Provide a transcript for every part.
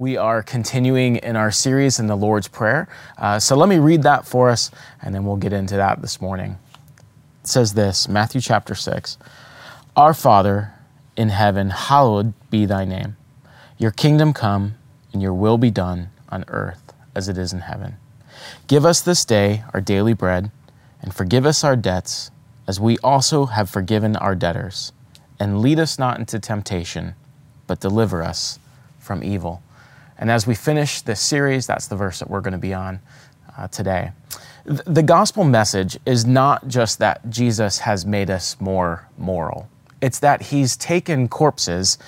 We are continuing in our series in the Lord's Prayer. Uh, so let me read that for us, and then we'll get into that this morning. It says this Matthew chapter 6 Our Father in heaven, hallowed be thy name. Your kingdom come, and your will be done on earth as it is in heaven. Give us this day our daily bread, and forgive us our debts, as we also have forgiven our debtors. And lead us not into temptation, but deliver us from evil. And as we finish this series, that's the verse that we're going to be on uh, today. The gospel message is not just that Jesus has made us more moral, it's that he's taken corpses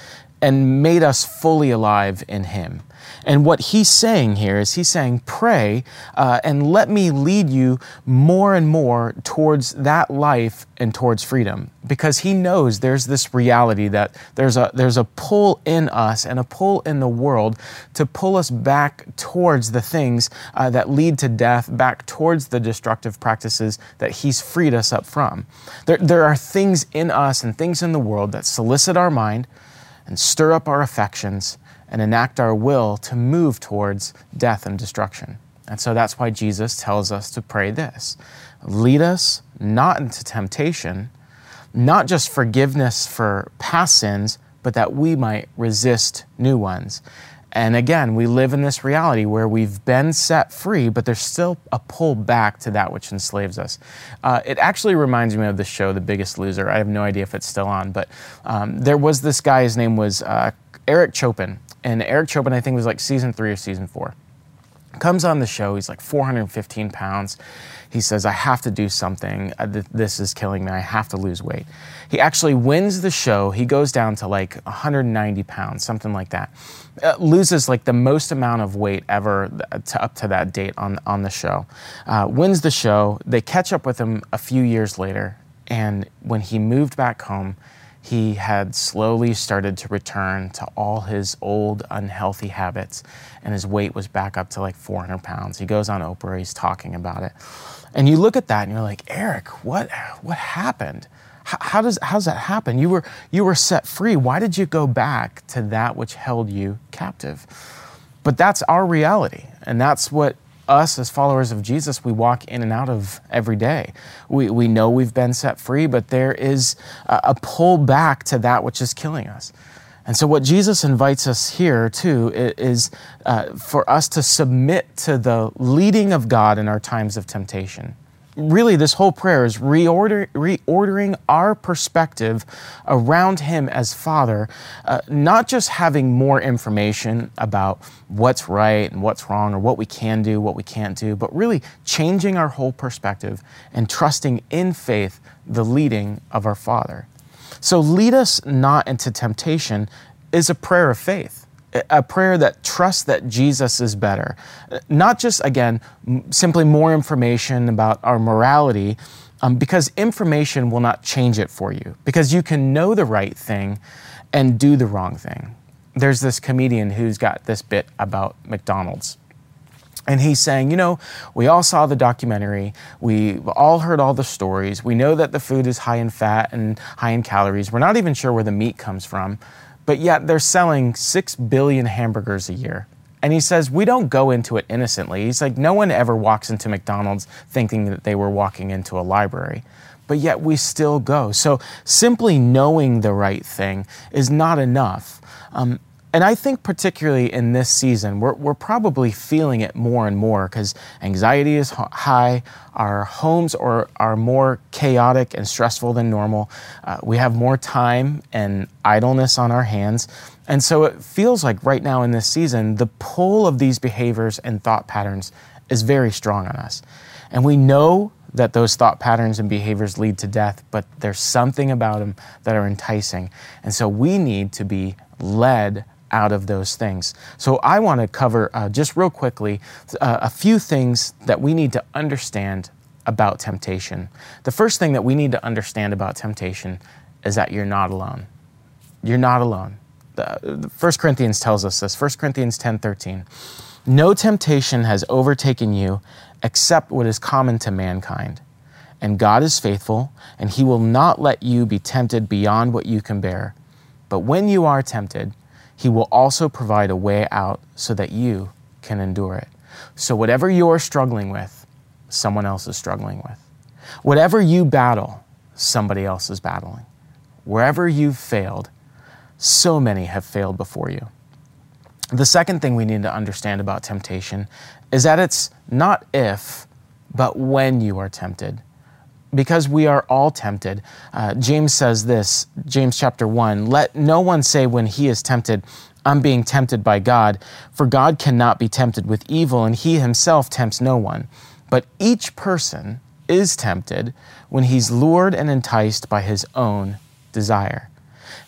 and made us fully alive in him. And what he's saying here is he's saying, pray uh, and let me lead you more and more towards that life and towards freedom. Because he knows there's this reality that there's a, there's a pull in us and a pull in the world to pull us back towards the things uh, that lead to death, back towards the destructive practices that he's freed us up from. There, there are things in us and things in the world that solicit our mind and stir up our affections and enact our will to move towards death and destruction. And so that's why Jesus tells us to pray this lead us not into temptation, not just forgiveness for past sins, but that we might resist new ones. And again, we live in this reality where we've been set free, but there's still a pull back to that which enslaves us. Uh, it actually reminds me of the show, The Biggest Loser. I have no idea if it's still on, but um, there was this guy, his name was uh, Erik Chopin. And Erik Chopin, I think, was like season three or season four. Comes on the show, he's like 415 pounds. He says, I have to do something. Uh, this is killing me. I have to lose weight. He actually wins the show. He goes down to like 190 pounds, something like that. Uh, loses like the most amount of weight ever to, up to that date on, on the show. Uh, wins the show. They catch up with him a few years later. And when he moved back home, he had slowly started to return to all his old unhealthy habits, and his weight was back up to like 400 pounds. He goes on Oprah, he's talking about it. And you look at that and you're like, Erik, what, what happened? How, how, does, how does that happen? You were, you were set free. Why did you go back to that which held you captive? But that's our reality, and that's what us as followers of Jesus, we walk in and out of every day. We, we know we've been set free, but there is a, a pull back to that which is killing us. And so, what Jesus invites us here to is uh, for us to submit to the leading of God in our times of temptation really this whole prayer is reorder, reordering our perspective around him as father uh, not just having more information about what's right and what's wrong or what we can do what we can't do but really changing our whole perspective and trusting in faith the leading of our father. So lead us not into temptation is a prayer of faith a prayer that trusts that Jesus is better. Not just, again, simply more information about our morality, um, because information will not change it for you, because you can know the right thing and do the wrong thing. There's this comedian who's got this bit about McDonald's. And he's saying, you know, we all saw the documentary. We all heard all the stories. We know that the food is high in fat and high in calories. We're not even sure where the meat comes from but yet they're selling 6 billion hamburgers a year. And he says, we don't go into it innocently. He's like, no one ever walks into McDonald's thinking that they were walking into a library. But yet we still go. So simply knowing the right thing is not enough. Um, and I think, particularly in this season, we're, we're probably feeling it more and more because anxiety is high, our homes are, are more chaotic and stressful than normal, uh, we have more time and idleness on our hands. And so it feels like right now in this season, the pull of these behaviors and thought patterns is very strong on us. And we know that those thought patterns and behaviors lead to death, but there's something about them that are enticing. And so we need to be led out of those things. So I want to cover uh, just real quickly uh, a few things that we need to understand about temptation. The first thing that we need to understand about temptation is that you're not alone. You're not alone. The, 1 Corinthians tells us this. 1 Corinthians 10 13. No temptation has overtaken you except what is common to mankind. And God is faithful, and He will not let you be tempted beyond what you can bear. But when you are tempted, he will also provide a way out so that you can endure it. So, whatever you're struggling with, someone else is struggling with. Whatever you battle, somebody else is battling. Wherever you've failed, so many have failed before you. The second thing we need to understand about temptation is that it's not if, but when you are tempted. Because we are all tempted. Uh, James says this, James chapter 1 Let no one say when he is tempted, I'm being tempted by God, for God cannot be tempted with evil, and he himself tempts no one. But each person is tempted when he's lured and enticed by his own desire.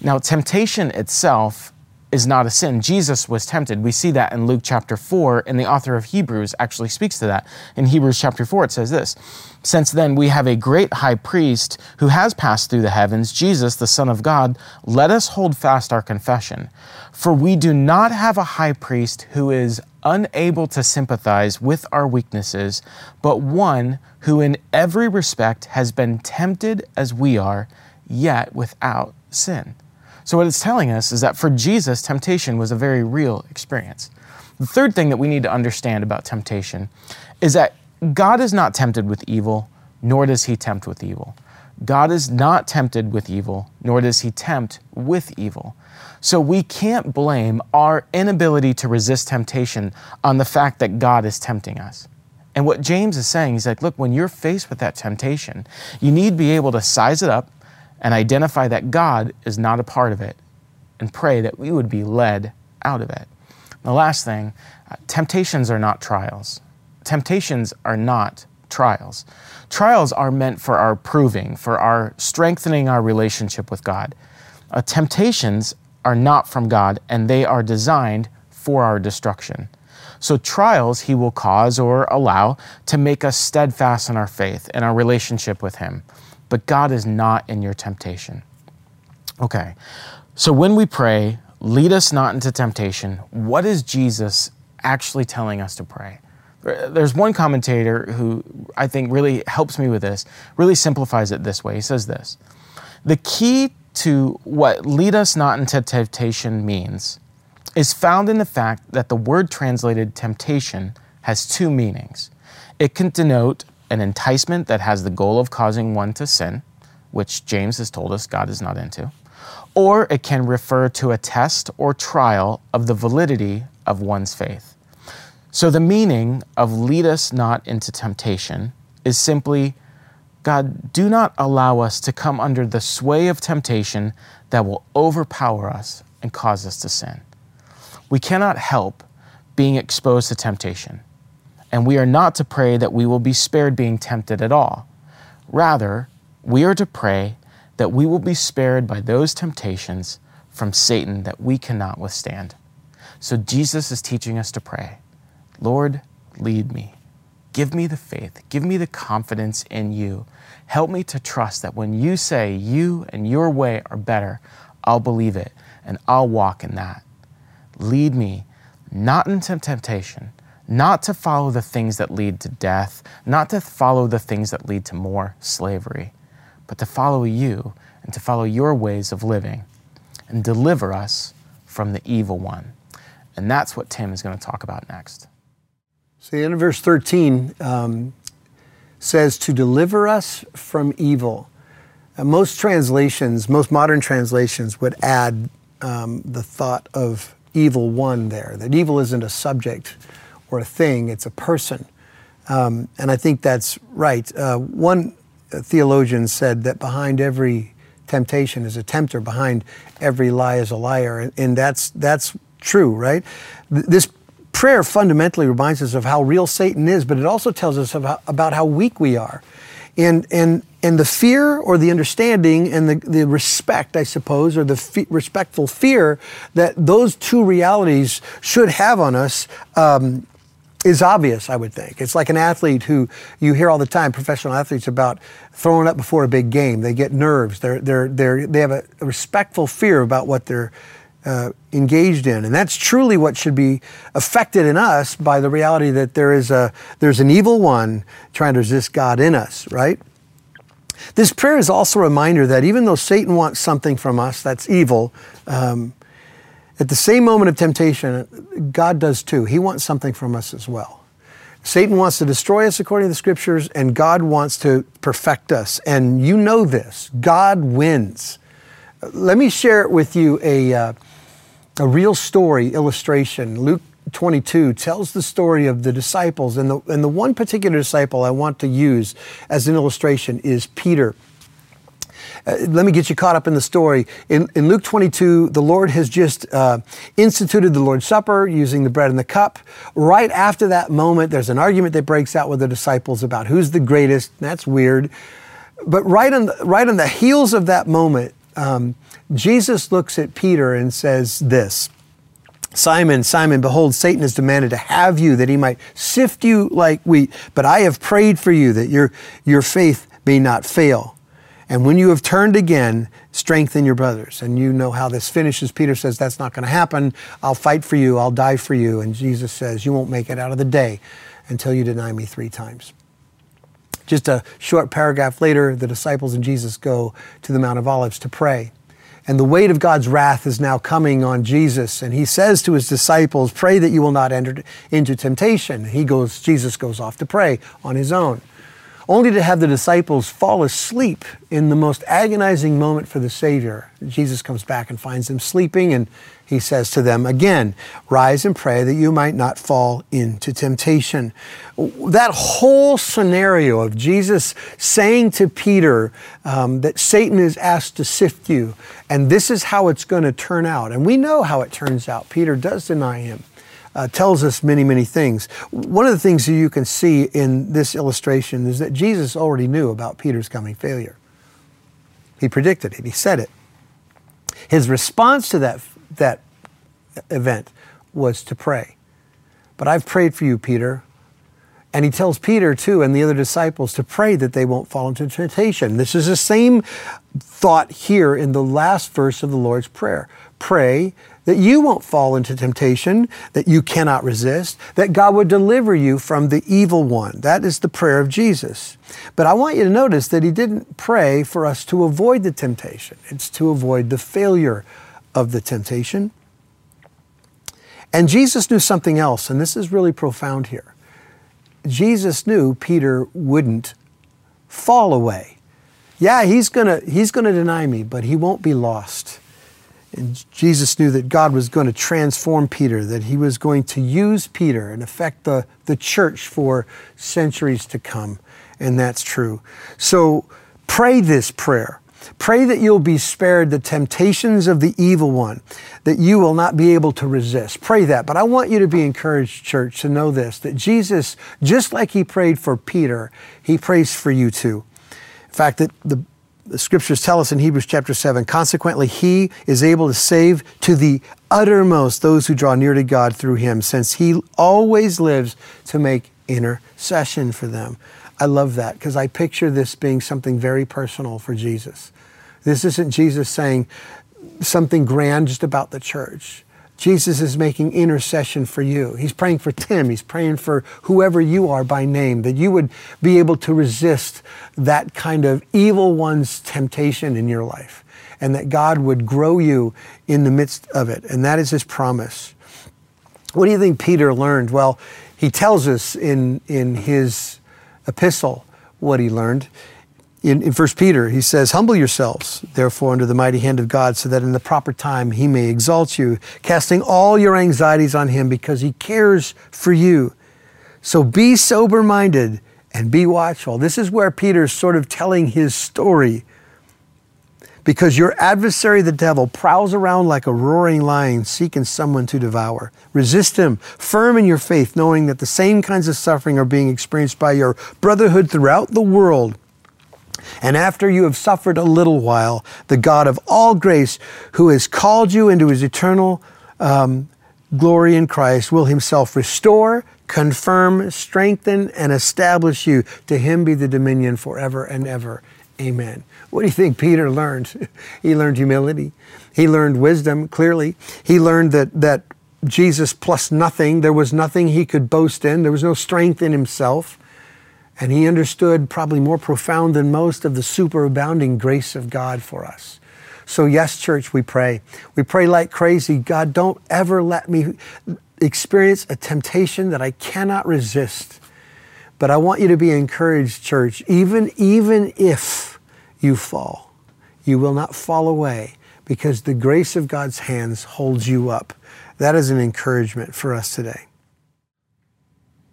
Now, temptation itself is not a sin. Jesus was tempted. We see that in Luke chapter 4, and the author of Hebrews actually speaks to that. In Hebrews chapter 4, it says this Since then we have a great high priest who has passed through the heavens, Jesus, the Son of God, let us hold fast our confession. For we do not have a high priest who is unable to sympathize with our weaknesses, but one who in every respect has been tempted as we are, yet without sin. So, what it's telling us is that for Jesus, temptation was a very real experience. The third thing that we need to understand about temptation is that God is not tempted with evil, nor does he tempt with evil. God is not tempted with evil, nor does he tempt with evil. So we can't blame our inability to resist temptation on the fact that God is tempting us. And what James is saying, he's like, look, when you're faced with that temptation, you need to be able to size it up and identify that God is not a part of it and pray that we would be led out of it. The last thing uh, temptations are not trials. Temptations are not trials. Trials are meant for our proving, for our strengthening our relationship with God. Uh, temptations are not from God and they are designed for our destruction. So, trials he will cause or allow to make us steadfast in our faith and our relationship with him but God is not in your temptation. Okay, so when we pray, lead us not into temptation, what is Jesus actually telling us to pray? There's one commentator who I think really helps me with this, really simplifies it this way. He says this The key to what lead us not into temptation means is found in the fact that the word translated temptation has two meanings. It can denote an enticement that has the goal of causing one to sin, which James has told us God is not into, or it can refer to a test or trial of the validity of one's faith. So the meaning of lead us not into temptation is simply God, do not allow us to come under the sway of temptation that will overpower us and cause us to sin. We cannot help being exposed to temptation and we are not to pray that we will be spared being tempted at all. Rather, we are to pray that we will be spared by those temptations from Satan that we cannot withstand. So Jesus is teaching us to pray Lord, lead me. Give me the faith. Give me the confidence in you. Help me to trust that when you say you and your way are better, I'll believe it and I'll walk in that. Lead me not into temptation, not to follow the things that lead to death, not to follow the things that lead to more slavery, but to follow you and to follow your ways of living and deliver us from the evil one. And that's what Tim is going to talk about next. So, the end of verse 13 um, says, To deliver us from evil. Uh, most translations, most modern translations, would add um, the thought of evil one there, that evil isn't a subject or a thing, it's a person. Um, and I think that's right. Uh, one theologian said that behind every temptation is a tempter, behind every lie is a liar. And, and that's, that's true, right? This prayer fundamentally reminds us of how real Satan is, but it also tells us about, about how weak we are. And, and, and the fear or the understanding and the, the respect, I suppose, or the respectful fear that those two realities should have on us um, is obvious, I would think. It's like an athlete who you hear all the time, professional athletes, about throwing up before a big game. They get nerves. They're, they're, they're, they have a, respectful fear about what they're uh, engaged in. And that's truly what should be affected in us by the reality that there is a, there's an evil one trying to resist God in us, right? This prayer is also a reminder that even though Satan wants something from us that's evil, um, At the same moment of temptation, God does too. He wants something from us as well. Satan wants to destroy us according to the scriptures, and God wants to perfect us. And you know this God wins. Let me share with you a, uh, a real story illustration. Luke 22 tells the story of the disciples, and the, and the one particular disciple I want to use as an illustration is Peter. Uh, let me get you caught up in the story. In, in Luke 22, the Lord has just uh, instituted the Lord's Supper using the bread and the cup. Right after that moment, there's an argument that breaks out with the disciples about who's the greatest. That's weird. But right on the, right on the heels of that moment, um, Jesus looks at Peter and says this. Simon, Simon, behold, Satan has demanded to have you that he might sift you like wheat. But I have prayed for you that your, your faith may not fail. And when you have turned again, strengthen your brothers. And you know how this finishes. Peter says, That's not going to happen. I'll fight for you. I'll die for you. And Jesus says, You won't make it out of the day until you deny me three times. Just a short paragraph later, the disciples and Jesus go to the Mount of Olives to pray. And the weight of God's wrath is now coming on Jesus. And he says to his disciples, Pray that you will not enter into temptation. He goes, Jesus goes off to pray on his own only to have the disciples fall asleep in the most agonizing moment for the Savior. Jesus comes back and finds them sleeping, and he says to them again, Rise and pray that you might not fall into temptation. That whole scenario of Jesus saying to Peter um, that Satan is asked to sift you, and this is how it's going to turn out. And we know how it turns out. Peter does deny him uh, tells us many, many things. One of the things that you can see in this illustration is that Jesus already knew about Peter's coming failure. He predicted it, he said it. His response to that, that event was to pray. But I've prayed for you, Peter. And he tells Peter, too, and the other disciples to pray that they won't fall into temptation. This is the same thought here in the last verse of the Lord's Prayer. Pray that you won't fall into temptation that you cannot resist, that God would deliver you from the evil one. That is the prayer of Jesus. But I want you to notice that he didn't pray for us to avoid the temptation, it's to avoid the failure of the temptation. And Jesus knew something else, and this is really profound here. Jesus knew Peter wouldn't fall away. Yeah, he's to he's to deny me, but he won't be lost. And Jesus knew that God was going to transform Peter, that he was going to use Peter and affect the, the church for centuries to come. And that's true. So pray this prayer. Pray that you'll be spared the temptations of the evil one, that you will not be able to resist. Pray that. But I want you to be encouraged, church, to know this that Jesus, just like he prayed for Peter, he prays for you too. In fact, that the the scriptures tell us in Hebrews chapter 7 consequently, he is able to save to the uttermost those who draw near to God through him, since he always lives to make intercession for them. I love that because I picture this being something very personal for Jesus. This isn't Jesus saying something grand just about the church. Jesus is making intercession for you. He's praying for Tim. He's praying for whoever you are by name, that you would be able to resist that kind of evil one's temptation in your life, and that God would grow you in the midst of it. And that is his promise. What do you think Peter learned? Well, he tells us in, in his epistle what he learned in, in 1 Peter, he says, Humble yourselves, therefore, under the mighty hand of God, so that in the proper time he may exalt you, casting all your anxieties on him because he cares for you. So be sober minded and be watchful. This is where Peter's sort of telling his story. Because your adversary, the devil, prowls around like a roaring lion seeking someone to devour. Resist him, firm in your faith, knowing that the same kinds of suffering are being experienced by your brotherhood throughout the world. And after you have suffered a little while, the God of all grace, who has called you into his eternal um, glory in Christ, will himself restore, confirm, strengthen, and establish you. To him be the dominion forever and ever. Amen. What do you think Peter learned? he learned humility. He learned wisdom, clearly. He learned that, that Jesus plus nothing, there was nothing he could boast in, there was no strength in himself. And he understood, probably more profound than most, of the superabounding grace of God for us. So, yes, church, we pray. We pray like crazy. God, don't ever let me experience a temptation that I cannot resist. But I want you to be encouraged, church. Even, even if you fall, you will not fall away because the grace of God's hands holds you up. That is an encouragement for us today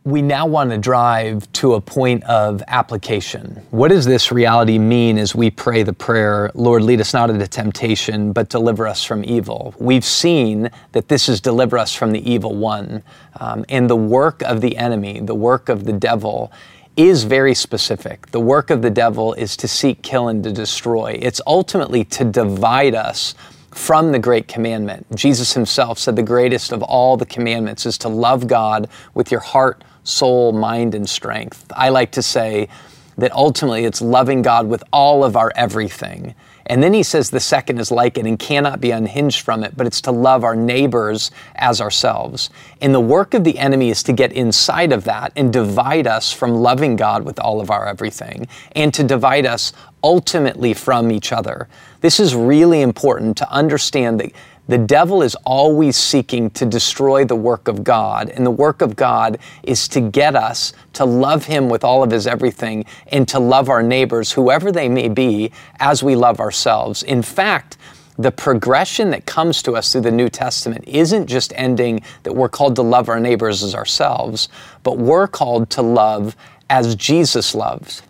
we now want to drive to a point of application. What does this reality mean as we pray the prayer, Lord, lead us not into temptation, but deliver us from evil? We've seen that this is deliver us from the evil one. Um, and the work of the enemy, the work of the devil, is very specific. The work of the devil is to seek, kill, and to destroy. It's ultimately to divide us from the great commandment. Jesus himself said the greatest of all the commandments is to love God with your heart, soul, mind, and strength. I like to say that ultimately it's loving God with all of our everything. And then he says the second is like it and cannot be unhinged from it, but it's to love our neighbors as ourselves. And the work of the enemy is to get inside of that and divide us from loving God with all of our everything and to divide us ultimately from each other. This is really important to understand that the devil is always seeking to destroy the work of God, and the work of God is to get us to love Him with all of His everything and to love our neighbors, whoever they may be, as we love ourselves. In fact, the progression that comes to us through the New Testament isn't just ending that we're called to love our neighbors as ourselves, but we're called to love as Jesus loves.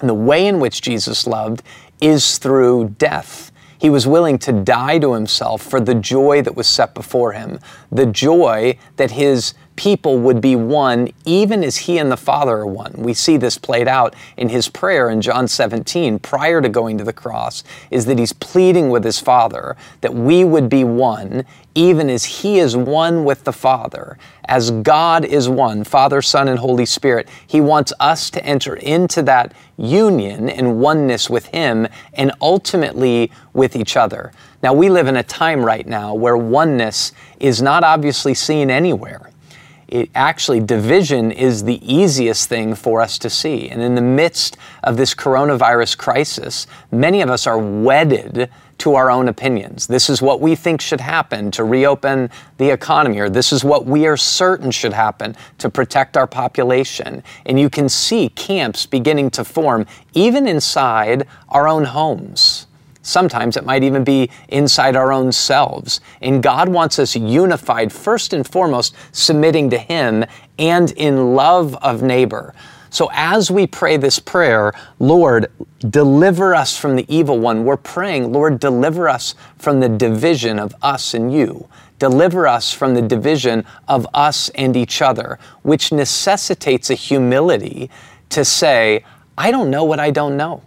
And the way in which Jesus loved is through death. He was willing to die to himself for the joy that was set before him, the joy that his people would be one even as he and the Father are one. We see this played out in his prayer in John 17 prior to going to the cross, is that he's pleading with his Father that we would be one even as he is one with the Father. As God is one, Father, Son, and Holy Spirit, he wants us to enter into that union and oneness with him and ultimately with each other. Now, we live in a time right now where oneness is not obviously seen anywhere it actually division is the easiest thing for us to see. And in the midst of this coronavirus crisis, many of us are wedded to our own opinions. This is what we think should happen to reopen the economy, or this is what we are certain should happen to protect our population. And you can see camps beginning to form even inside our own homes. Sometimes it might even be inside our own selves. And God wants us unified, first and foremost, submitting to Him and in love of neighbor. So as we pray this prayer, Lord, deliver us from the evil one, we're praying, Lord, deliver us from the division of us and you. Deliver us from the division of us and each other, which necessitates a humility to say, I don't know what I don't know.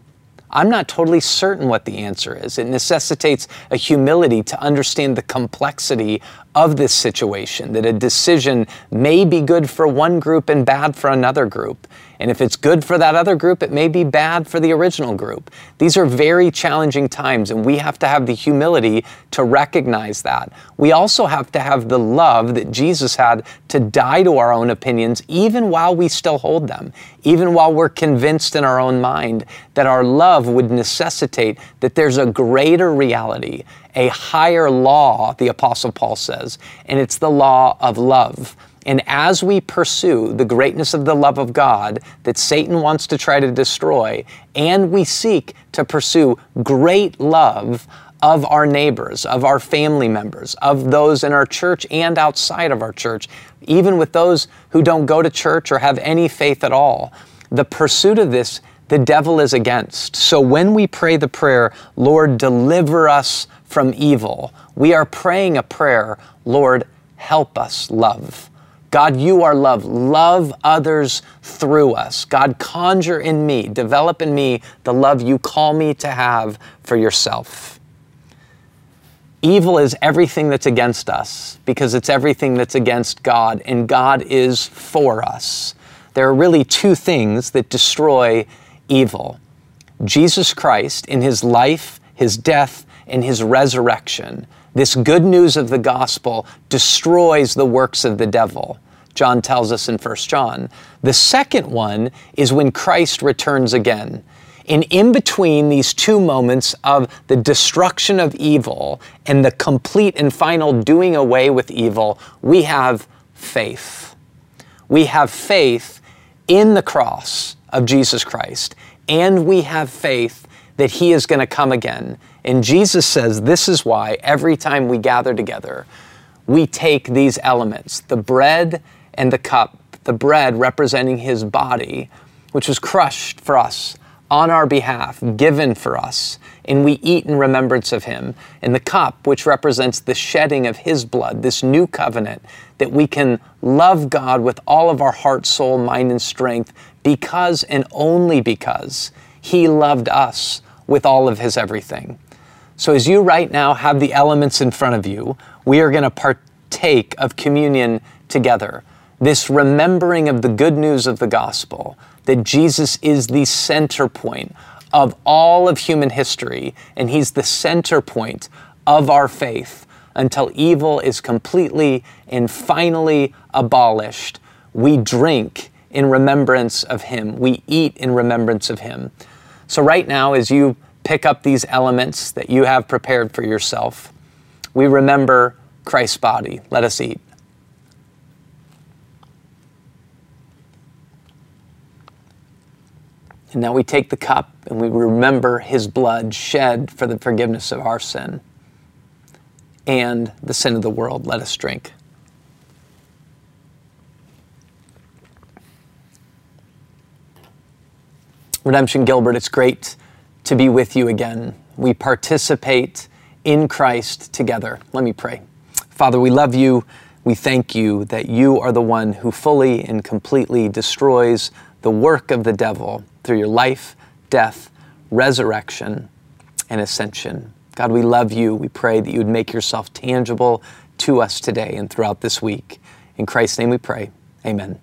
I'm not totally certain what the answer is. It necessitates a humility to understand the complexity of this situation, that a decision may be good for one group and bad for another group. And if it's good for that other group, it may be bad for the original group. These are very challenging times, and we have to have the humility to recognize that. We also have to have the love that Jesus had to die to our own opinions, even while we still hold them, even while we're convinced in our own mind that our love would necessitate that there's a greater reality, a higher law, the Apostle Paul says, and it's the law of love. And as we pursue the greatness of the love of God that Satan wants to try to destroy, and we seek to pursue great love of our neighbors, of our family members, of those in our church and outside of our church, even with those who don't go to church or have any faith at all, the pursuit of this the devil is against. So when we pray the prayer, Lord, deliver us from evil, we are praying a prayer, Lord, help us love. God, you are love. Love others through us. God, conjure in me, develop in me the love you call me to have for yourself. Evil is everything that's against us because it's everything that's against God, and God is for us. There are really two things that destroy evil Jesus Christ in his life, his death, and his resurrection. This good news of the gospel destroys the works of the devil. John tells us in 1 John. The second one is when Christ returns again. And in between these two moments of the destruction of evil and the complete and final doing away with evil, we have faith. We have faith in the cross of Jesus Christ, and we have faith that He is going to come again. And Jesus says this is why every time we gather together, we take these elements the bread and the cup, the bread representing His body, which was crushed for us on our behalf, given for us, and we eat in remembrance of him. And the cup, which represents the shedding of his blood, this new covenant, that we can love God with all of our heart, soul, mind, and strength because and only because he loved us with all of his everything. So, as you right now have the elements in front of you, we are going to partake of communion together. This remembering of the good news of the gospel that Jesus is the center point of all of human history, and He's the center point of our faith until evil is completely and finally abolished. We drink in remembrance of Him, we eat in remembrance of Him. So, right now, as you pick up these elements that you have prepared for yourself, we remember Christ's body. Let us eat. And now we take the cup and we remember his blood shed for the forgiveness of our sin and the sin of the world. Let us drink. Redemption Gilbert, it's great to be with you again. We participate in Christ together. Let me pray. Father, we love you. We thank you that you are the one who fully and completely destroys the work of the devil through your life, death, resurrection, and ascension. God, we love you. We pray that you would make yourself tangible to us today and throughout this week. In Christ's name we pray. Amen.